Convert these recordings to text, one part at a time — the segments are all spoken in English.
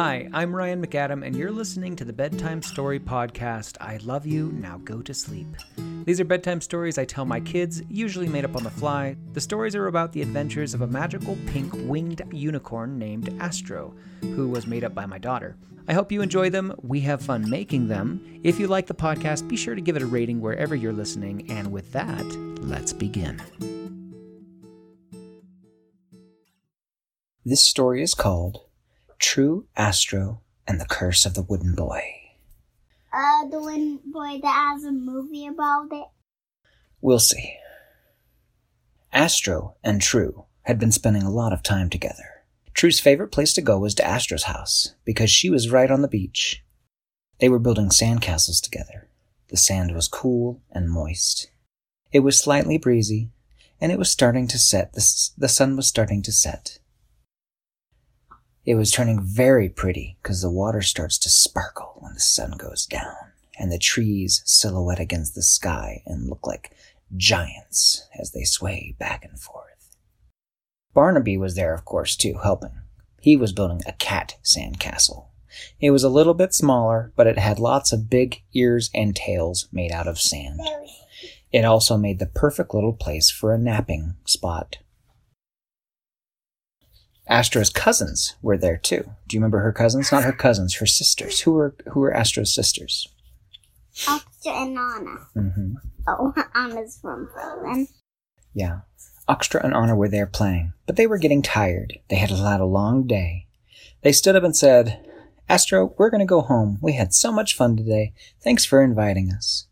Hi, I'm Ryan McAdam, and you're listening to the Bedtime Story Podcast. I love you, now go to sleep. These are bedtime stories I tell my kids, usually made up on the fly. The stories are about the adventures of a magical pink winged unicorn named Astro, who was made up by my daughter. I hope you enjoy them. We have fun making them. If you like the podcast, be sure to give it a rating wherever you're listening. And with that, let's begin. This story is called True Astro and the Curse of the Wooden Boy. Uh, the Wooden boy that has a movie about it. We'll see. Astro and True had been spending a lot of time together. True's favorite place to go was to Astro's house because she was right on the beach. They were building sandcastles together. The sand was cool and moist. It was slightly breezy, and it was starting to set. The, s- the sun was starting to set. It was turning very pretty because the water starts to sparkle when the sun goes down, and the trees silhouette against the sky and look like giants as they sway back and forth. Barnaby was there, of course, too, helping. He was building a cat sandcastle. It was a little bit smaller, but it had lots of big ears and tails made out of sand. It also made the perfect little place for a napping spot. Astro's cousins were there too. Do you remember her cousins? Not her cousins, her sisters. Who were who were Astro's sisters? Octa and Anna. hmm Oh, Anna's from Frozen. Yeah. Oxtra and Anna were there playing, but they were getting tired. They had had a long day. They stood up and said, Astro, we're going to go home. We had so much fun today. Thanks for inviting us.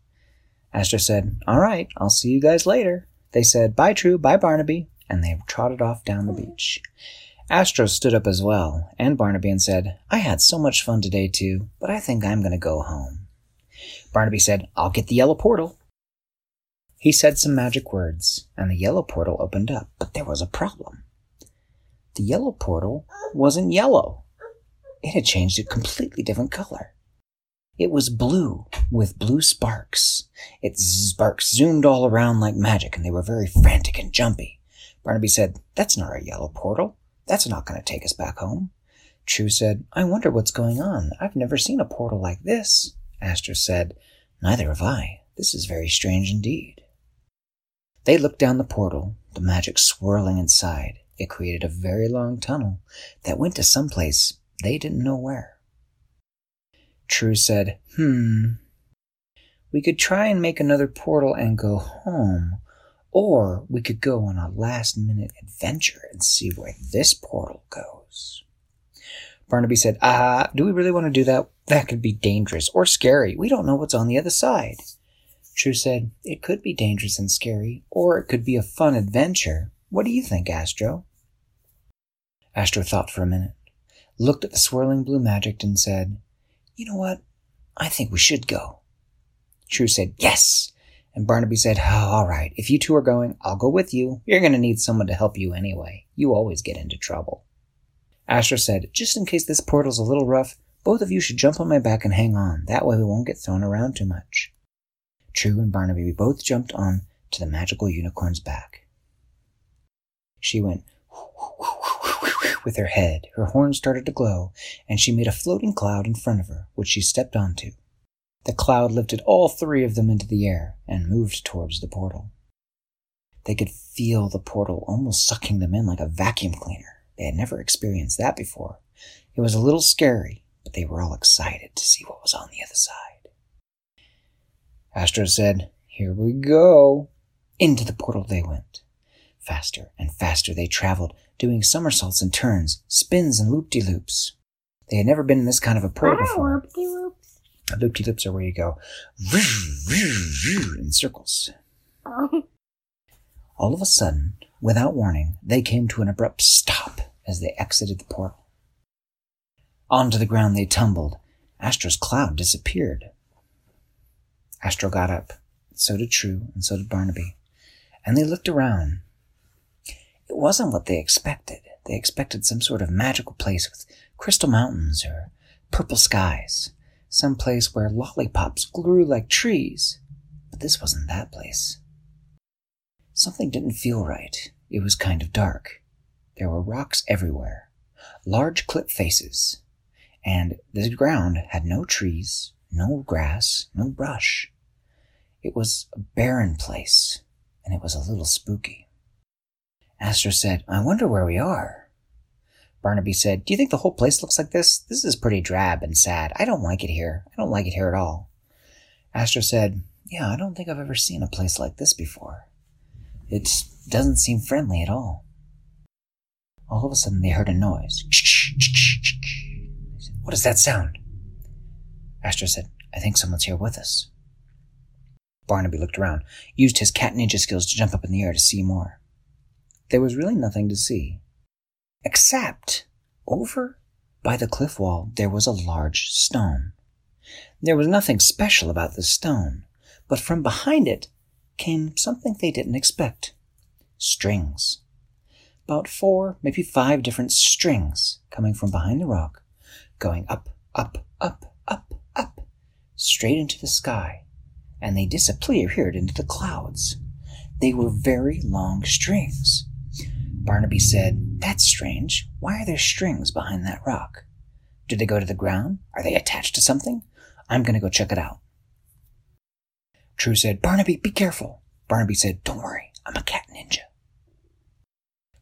Astra said, All right, I'll see you guys later. They said, Bye, True, bye, Barnaby, and they trotted off down the beach. Astro stood up as well, and Barnaby, and said, I had so much fun today too, but I think I'm going to go home. Barnaby said, I'll get the yellow portal. He said some magic words, and the yellow portal opened up, but there was a problem. The yellow portal wasn't yellow. It had changed a completely different color. It was blue with blue sparks. Its sparks zoomed all around like magic, and they were very frantic and jumpy. Barnaby said, That's not a yellow portal. That's not going to take us back home. True said, I wonder what's going on. I've never seen a portal like this. Astro said, Neither have I. This is very strange indeed. They looked down the portal, the magic swirling inside. It created a very long tunnel that went to some place they didn't know where. True said, Hmm. We could try and make another portal and go home, or we could go on a last minute adventure and see where this portal goes. Barnaby said, Ah, do we really want to do that? That could be dangerous or scary. We don't know what's on the other side. True said, It could be dangerous and scary, or it could be a fun adventure. What do you think, Astro? Astro thought for a minute, looked at the swirling blue magic, and said, You know what? I think we should go. True said, Yes. And Barnaby said, oh, All right, if you two are going, I'll go with you. You're going to need someone to help you anyway. You always get into trouble. Asher said, Just in case this portal's a little rough, both of you should jump on my back and hang on. That way we won't get thrown around too much. True and Barnaby both jumped on to the magical unicorn's back. She went with her head, her horns started to glow, and she made a floating cloud in front of her, which she stepped onto. The cloud lifted all three of them into the air and moved towards the portal. They could feel the portal almost sucking them in like a vacuum cleaner. They had never experienced that before. It was a little scary, but they were all excited to see what was on the other side. Astro said, Here we go. Into the portal they went. Faster and faster they traveled, doing somersaults and turns, spins and loop de loops. They had never been in this kind of a portal before. Whoop-de-whoops? Loop de loops are where you go in circles. Oh, All of a sudden, without warning, they came to an abrupt stop as they exited the portal. Onto the ground they tumbled. Astro's cloud disappeared. Astro got up. So did True, and so did Barnaby. And they looked around. It wasn't what they expected. They expected some sort of magical place with crystal mountains or purple skies, some place where lollipops grew like trees. But this wasn't that place. Something didn't feel right. It was kind of dark. There were rocks everywhere, large cliff faces, and the ground had no trees, no grass, no brush. It was a barren place, and it was a little spooky. Astro said, I wonder where we are. Barnaby said, Do you think the whole place looks like this? This is pretty drab and sad. I don't like it here. I don't like it here at all. Astro said, Yeah, I don't think I've ever seen a place like this before. It doesn't seem friendly at all. All of a sudden, they heard a noise. What is that sound? Astro said, I think someone's here with us. Barnaby looked around, used his cat ninja skills to jump up in the air to see more. There was really nothing to see. Except, over by the cliff wall, there was a large stone. There was nothing special about the stone, but from behind it came something they didn't expect strings. About four, maybe five different strings coming from behind the rock, going up, up, up, up, up, straight into the sky, and they disappeared into the clouds. They were very long strings. Barnaby said, That's strange. Why are there strings behind that rock? Did they go to the ground? Are they attached to something? I'm going to go check it out. True said, Barnaby, be careful. Barnaby said, Don't worry, I'm a cat ninja.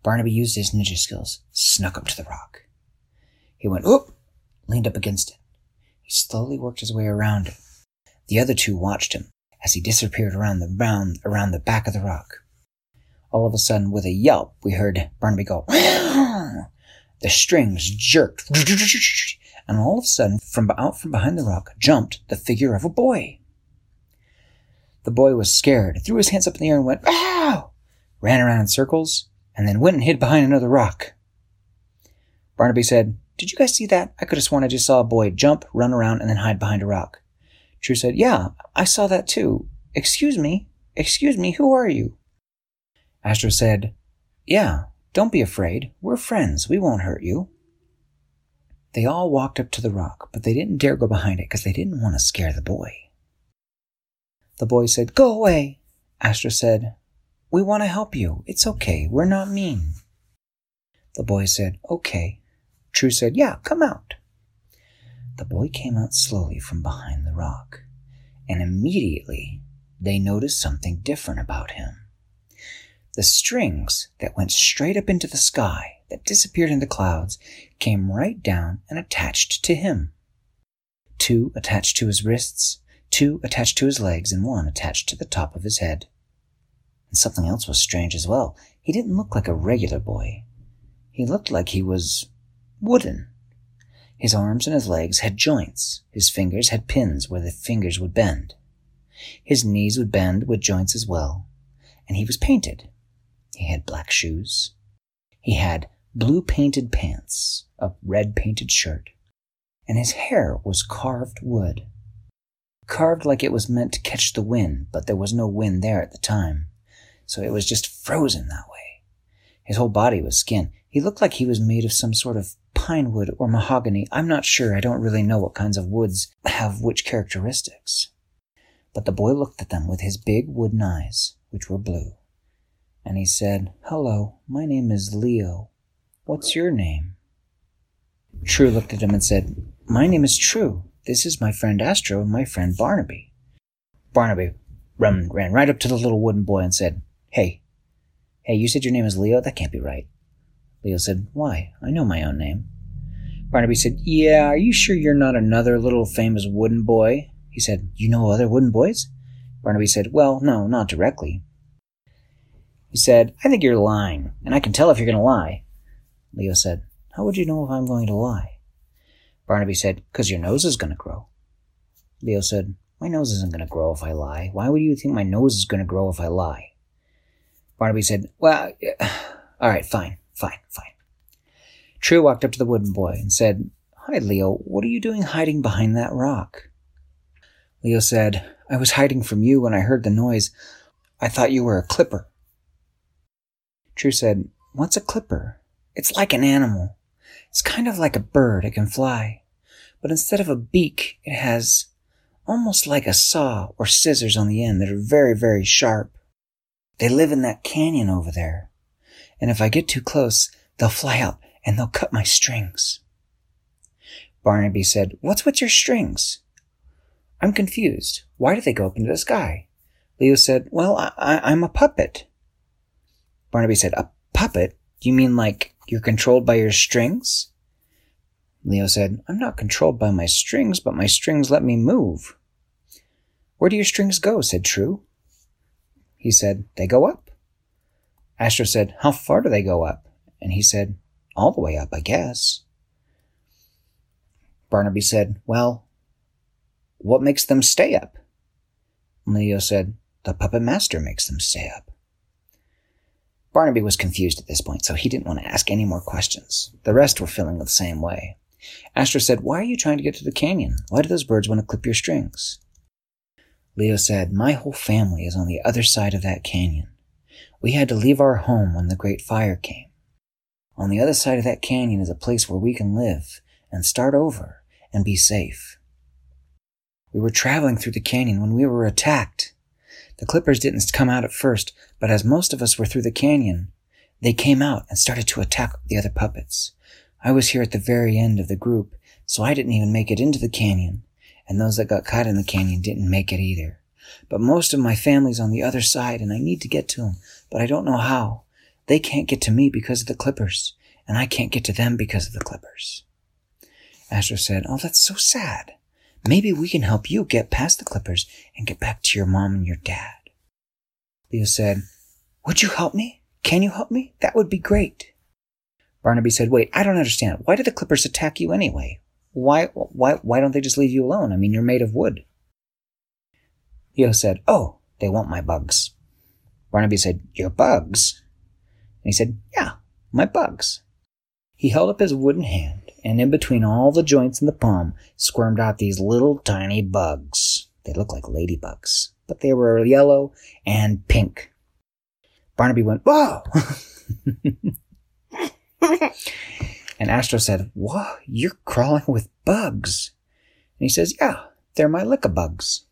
Barnaby used his ninja skills, snuck up to the rock. He went, oop, leaned up against it. He slowly worked his way around it. The other two watched him as he disappeared around the round around the back of the rock. All of a sudden, with a yelp, we heard Barnaby go. the strings jerked, and all of a sudden, from out from behind the rock, jumped the figure of a boy. The boy was scared, threw his hands up in the air and went, Ow! Ran around in circles, and then went and hid behind another rock. Barnaby said, Did you guys see that? I could have sworn I just saw a boy jump, run around, and then hide behind a rock. True said, Yeah, I saw that too. Excuse me, excuse me, who are you? Astro said, Yeah, don't be afraid. We're friends. We won't hurt you. They all walked up to the rock, but they didn't dare go behind it because they didn't want to scare the boy. The boy said, Go away. Astro said, We want to help you. It's okay. We're not mean. The boy said, Okay. True said, Yeah, come out. The boy came out slowly from behind the rock, and immediately they noticed something different about him. The strings that went straight up into the sky, that disappeared in the clouds, came right down and attached to him. Two attached to his wrists, two attached to his legs, and one attached to the top of his head. And something else was strange as well. He didn't look like a regular boy. He looked like he was wooden. His arms and his legs had joints. His fingers had pins where the fingers would bend. His knees would bend with joints as well. And he was painted. He had black shoes. He had blue painted pants, a red painted shirt, and his hair was carved wood carved like it was meant to catch the wind, but there was no wind there at the time, so it was just frozen that way. His whole body was skin. He looked like he was made of some sort of pine wood or mahogany. I'm not sure. I don't really know what kinds of woods have which characteristics. But the boy looked at them with his big wooden eyes, which were blue. And he said, Hello, my name is Leo. What's your name? True looked at him and said, My name is True. This is my friend Astro and my friend Barnaby. Barnaby ran, ran right up to the little wooden boy and said, Hey, hey, you said your name is Leo? That can't be right. Leo said, Why? I know my own name. Barnaby said, Yeah, are you sure you're not another little famous wooden boy? He said, You know other wooden boys? Barnaby said, Well, no, not directly. He said, I think you're lying, and I can tell if you're going to lie. Leo said, How would you know if I'm going to lie? Barnaby said, Because your nose is going to grow. Leo said, My nose isn't going to grow if I lie. Why would you think my nose is going to grow if I lie? Barnaby said, Well, all right, fine, fine, fine. True walked up to the wooden boy and said, Hi, Leo, what are you doing hiding behind that rock? Leo said, I was hiding from you when I heard the noise. I thought you were a clipper. True said, What's a clipper? It's like an animal. It's kind of like a bird, it can fly. But instead of a beak, it has almost like a saw or scissors on the end that are very, very sharp. They live in that canyon over there. And if I get too close, they'll fly out and they'll cut my strings. Barnaby said, What's with your strings? I'm confused. Why do they go up into the sky? Leo said, Well, I, I'm a puppet. Barnaby said, A puppet? You mean like you're controlled by your strings? Leo said, I'm not controlled by my strings, but my strings let me move. Where do your strings go? said True. He said, They go up. Astro said, How far do they go up? And he said, All the way up, I guess. Barnaby said, Well, what makes them stay up? Leo said, The puppet master makes them stay up. Barnaby was confused at this point, so he didn't want to ask any more questions. The rest were feeling the same way. Astro said, Why are you trying to get to the canyon? Why do those birds want to clip your strings? Leo said, My whole family is on the other side of that canyon. We had to leave our home when the great fire came. On the other side of that canyon is a place where we can live and start over and be safe. We were traveling through the canyon when we were attacked. The clippers didn't come out at first, but as most of us were through the canyon, they came out and started to attack the other puppets. I was here at the very end of the group, so I didn't even make it into the canyon, and those that got caught in the canyon didn't make it either. But most of my family's on the other side, and I need to get to them, but I don't know how. They can't get to me because of the clippers, and I can't get to them because of the clippers. Astro said, Oh, that's so sad. Maybe we can help you get past the clippers and get back to your mom and your dad. Leo said, Would you help me? Can you help me? That would be great. Barnaby said, Wait, I don't understand. Why did the clippers attack you anyway? Why, why, why don't they just leave you alone? I mean, you're made of wood. Leo said, Oh, they want my bugs. Barnaby said, Your bugs? And he said, Yeah, my bugs. He held up his wooden hand, and in between all the joints in the palm squirmed out these little tiny bugs. They looked like ladybugs, but they were yellow and pink. Barnaby went, Whoa! and Astro said, Whoa, you're crawling with bugs. And he says, Yeah, they're my lickabugs.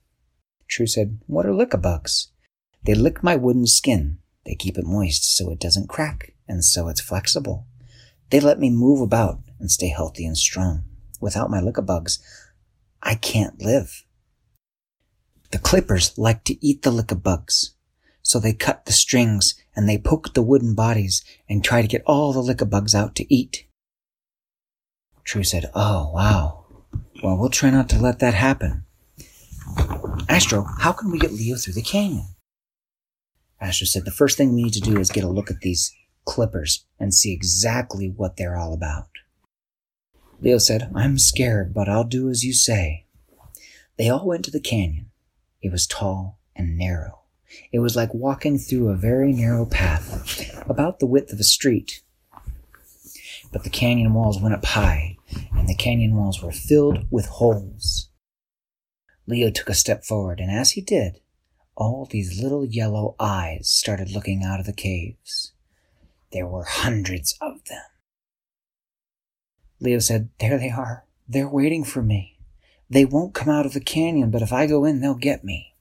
True said, What are lickabugs? They lick my wooden skin. They keep it moist so it doesn't crack, and so it's flexible. They let me move about and stay healthy and strong. Without my lickabugs, I can't live. The clippers like to eat the lickabugs. So they cut the strings and they poke the wooden bodies and try to get all the lickabugs out to eat. True said, Oh, wow. Well, we'll try not to let that happen. Astro, how can we get Leo through the canyon? Astro said, The first thing we need to do is get a look at these clippers and see exactly what they're all about. Leo said, I'm scared, but I'll do as you say. They all went to the canyon. It was tall and narrow. It was like walking through a very narrow path, about the width of a street. But the canyon walls went up high, and the canyon walls were filled with holes. Leo took a step forward, and as he did, all these little yellow eyes started looking out of the caves. There were hundreds of. Leo said, There they are. They're waiting for me. They won't come out of the canyon, but if I go in, they'll get me.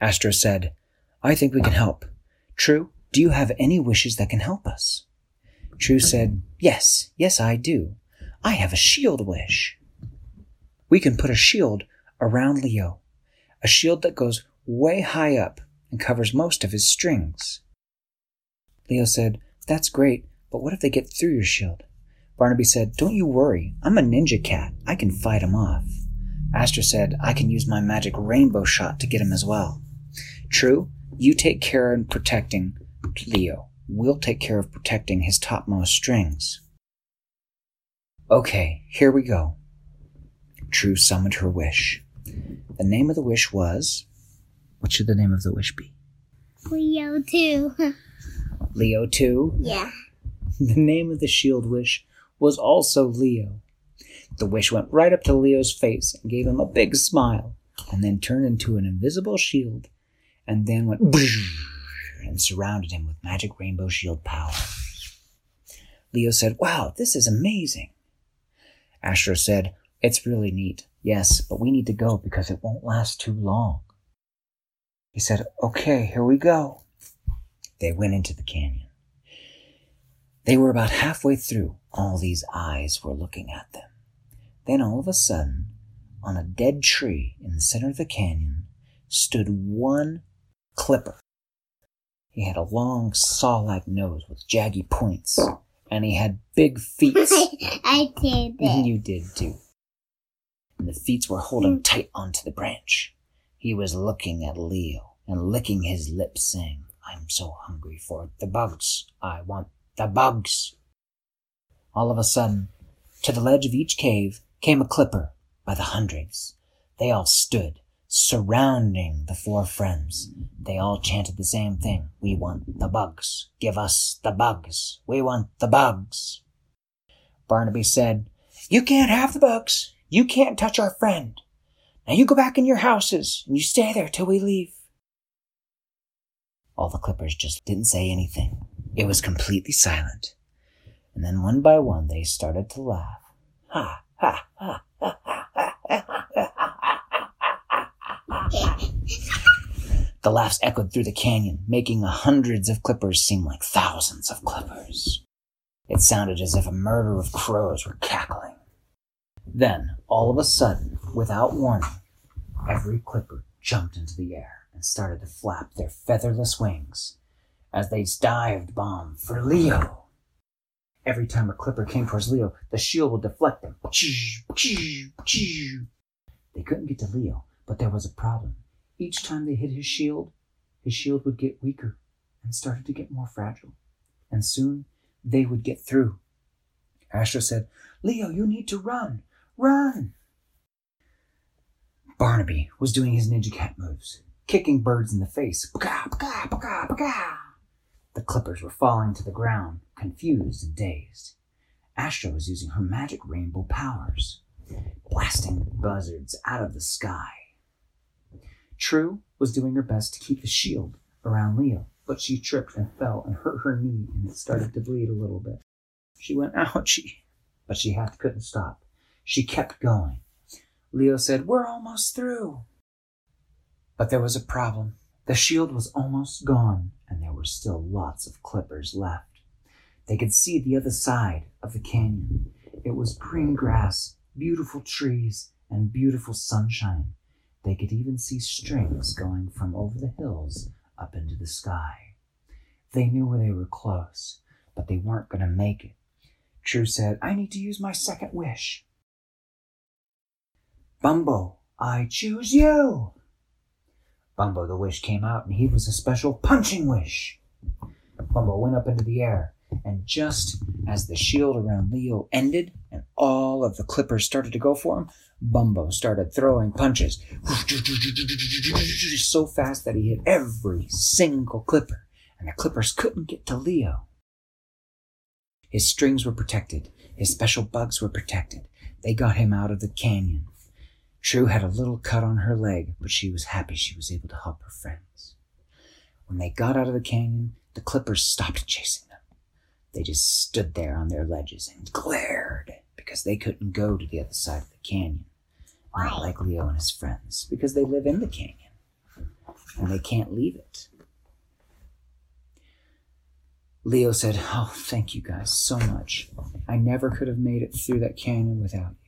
Astro said, I think we can help. True, do you have any wishes that can help us? True said, Yes, yes, I do. I have a shield wish. We can put a shield around Leo, a shield that goes way high up and covers most of his strings. Leo said, That's great, but what if they get through your shield? Barnaby said, Don't you worry. I'm a ninja cat. I can fight him off. Astro said, I can use my magic rainbow shot to get him as well. True, you take care of protecting Leo. We'll take care of protecting his topmost strings. Okay, here we go. True summoned her wish. The name of the wish was. What should the name of the wish be? Leo too. Leo 2. yeah. The name of the shield wish was also Leo. The wish went right up to Leo's face and gave him a big smile, and then turned into an invisible shield, and then went and surrounded him with magic rainbow shield power. Leo said, Wow, this is amazing. Astro said, It's really neat, yes, but we need to go because it won't last too long. He said, Okay, here we go. They went into the canyon. They were about halfway through. All these eyes were looking at them. Then all of a sudden, on a dead tree in the center of the canyon, stood one clipper. He had a long saw like nose with jaggy points, and he had big feet. I did it. You did too. And the feet were holding mm. tight onto the branch. He was looking at Leo and licking his lips, saying, I'm so hungry for the bugs. I want the bugs. All of a sudden, to the ledge of each cave came a clipper by the hundreds. They all stood, surrounding the four friends. They all chanted the same thing. We want the bugs. Give us the bugs. We want the bugs. Barnaby said, You can't have the bugs. You can't touch our friend. Now you go back in your houses and you stay there till we leave. All the clippers just didn't say anything. It was completely silent. And then one by one they started to laugh. Ha, ha, ha, ha, ha, ha, ha, ha, ha, ha. The laughs echoed through the canyon, making hundreds of clippers seem like thousands of clippers. It sounded as if a murder of crows were cackling. Then, all of a sudden, without warning, every clipper jumped into the air and started to flap their featherless wings as they dived bomb for Leo. Every time a clipper came towards Leo, the shield would deflect them. They couldn't get to Leo, but there was a problem. Each time they hit his shield, his shield would get weaker and started to get more fragile. And soon they would get through. Astro said, Leo, you need to run. Run! Barnaby was doing his ninja cat moves, kicking birds in the face. The clippers were falling to the ground, confused and dazed. Astro was using her magic rainbow powers, blasting buzzards out of the sky. True was doing her best to keep the shield around Leo, but she tripped and fell and hurt her knee, and it started to bleed a little bit. She went, ouchie, but she had, couldn't stop. She kept going. Leo said, We're almost through. But there was a problem. The shield was almost gone, were still lots of clippers left. They could see the other side of the canyon. It was green grass, beautiful trees, and beautiful sunshine. They could even see strings going from over the hills up into the sky. They knew where they were close, but they weren't going to make it. True said, I need to use my second wish. Bumbo, I choose you. Bumbo the wish came out, and he was a special punching wish. Bumbo went up into the air, and just as the shield around Leo ended and all of the clippers started to go for him, Bumbo started throwing punches so fast that he hit every single clipper, and the clippers couldn't get to Leo. His strings were protected, his special bugs were protected. They got him out of the canyon. True had a little cut on her leg, but she was happy she was able to help her friends. When they got out of the canyon, the clippers stopped chasing them. They just stood there on their ledges and glared because they couldn't go to the other side of the canyon. Not like Leo and his friends, because they live in the canyon and they can't leave it. Leo said, Oh, thank you guys so much. I never could have made it through that canyon without you.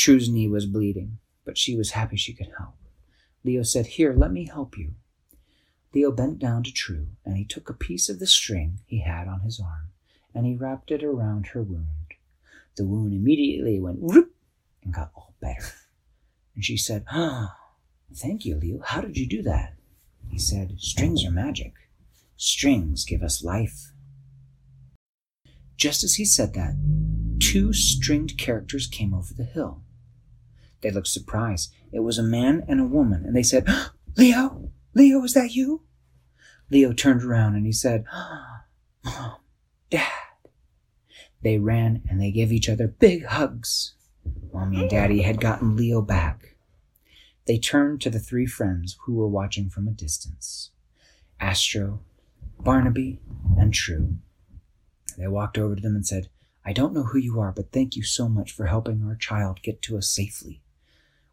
True's knee was bleeding, but she was happy she could help. Leo said, Here, let me help you. Leo bent down to True, and he took a piece of the string he had on his arm, and he wrapped it around her wound. The wound immediately went whoop and got all better. And she said, Ah, thank you, Leo. How did you do that? He said, Strings are magic. Strings give us life. Just as he said that, two stringed characters came over the hill. They looked surprised. It was a man and a woman, and they said, Leo, Leo, is that you? Leo turned around and he said, Mom, Dad. They ran and they gave each other big hugs. Mommy and Daddy had gotten Leo back. They turned to the three friends who were watching from a distance Astro, Barnaby, and True. They walked over to them and said, I don't know who you are, but thank you so much for helping our child get to us safely.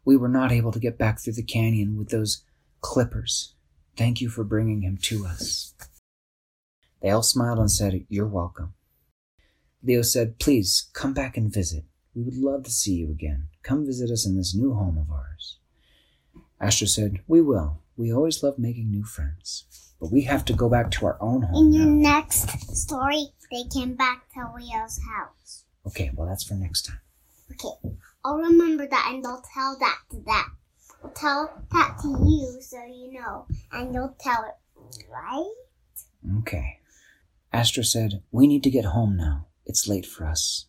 We were not able to get back through the canyon with those clippers. Thank you for bringing him to us. They all smiled and said, You're welcome. Leo said, Please come back and visit. We would love to see you again. Come visit us in this new home of ours. Astro said, We will. We always love making new friends. But we have to go back to our own home In your now. next story, they came back to Leo's house. Okay, well, that's for next time. Okay, I'll remember that and I'll tell that to that. I'll tell that to you so you know, and you'll tell it, right? Okay. Astro said, We need to get home now. It's late for us.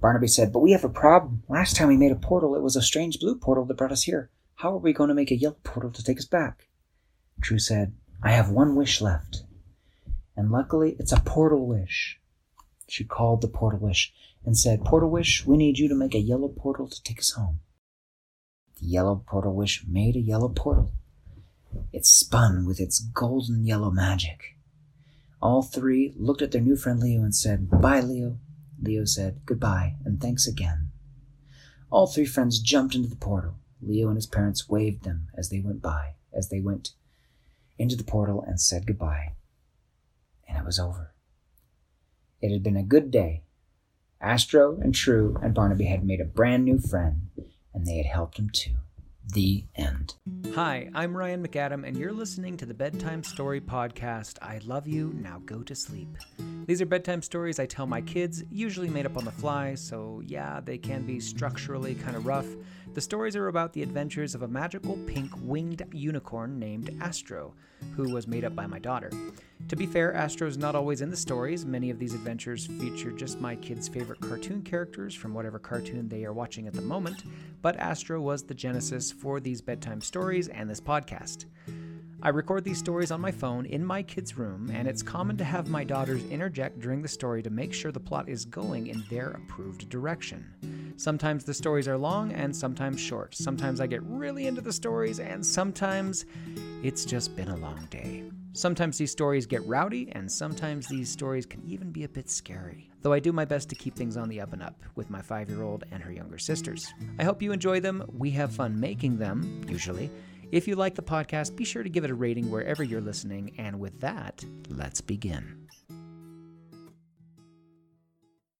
Barnaby said, But we have a problem. Last time we made a portal, it was a strange blue portal that brought us here. How are we going to make a yellow portal to take us back? True said, I have one wish left. And luckily, it's a portal wish. She called the portal wish and said, Portal wish, we need you to make a yellow portal to take us home. The yellow portal wish made a yellow portal. It spun with its golden yellow magic. All three looked at their new friend Leo and said, Bye, Leo. Leo said, Goodbye, and thanks again. All three friends jumped into the portal. Leo and his parents waved them as they went by, as they went into the portal and said goodbye. And it was over. It had been a good day. Astro and True and Barnaby had made a brand new friend, and they had helped him too. The end. Hi, I'm Ryan McAdam, and you're listening to the Bedtime Story Podcast. I love you, now go to sleep. These are bedtime stories I tell my kids, usually made up on the fly, so yeah, they can be structurally kind of rough. The stories are about the adventures of a magical pink winged unicorn named Astro, who was made up by my daughter. To be fair, Astro's not always in the stories. Many of these adventures feature just my kids' favorite cartoon characters from whatever cartoon they are watching at the moment, but Astro was the genesis for these bedtime stories and this podcast. I record these stories on my phone in my kids' room, and it's common to have my daughters interject during the story to make sure the plot is going in their approved direction. Sometimes the stories are long and sometimes short. Sometimes I get really into the stories, and sometimes it's just been a long day. Sometimes these stories get rowdy, and sometimes these stories can even be a bit scary. Though I do my best to keep things on the up and up with my five year old and her younger sisters. I hope you enjoy them. We have fun making them, usually. If you like the podcast, be sure to give it a rating wherever you're listening. And with that, let's begin.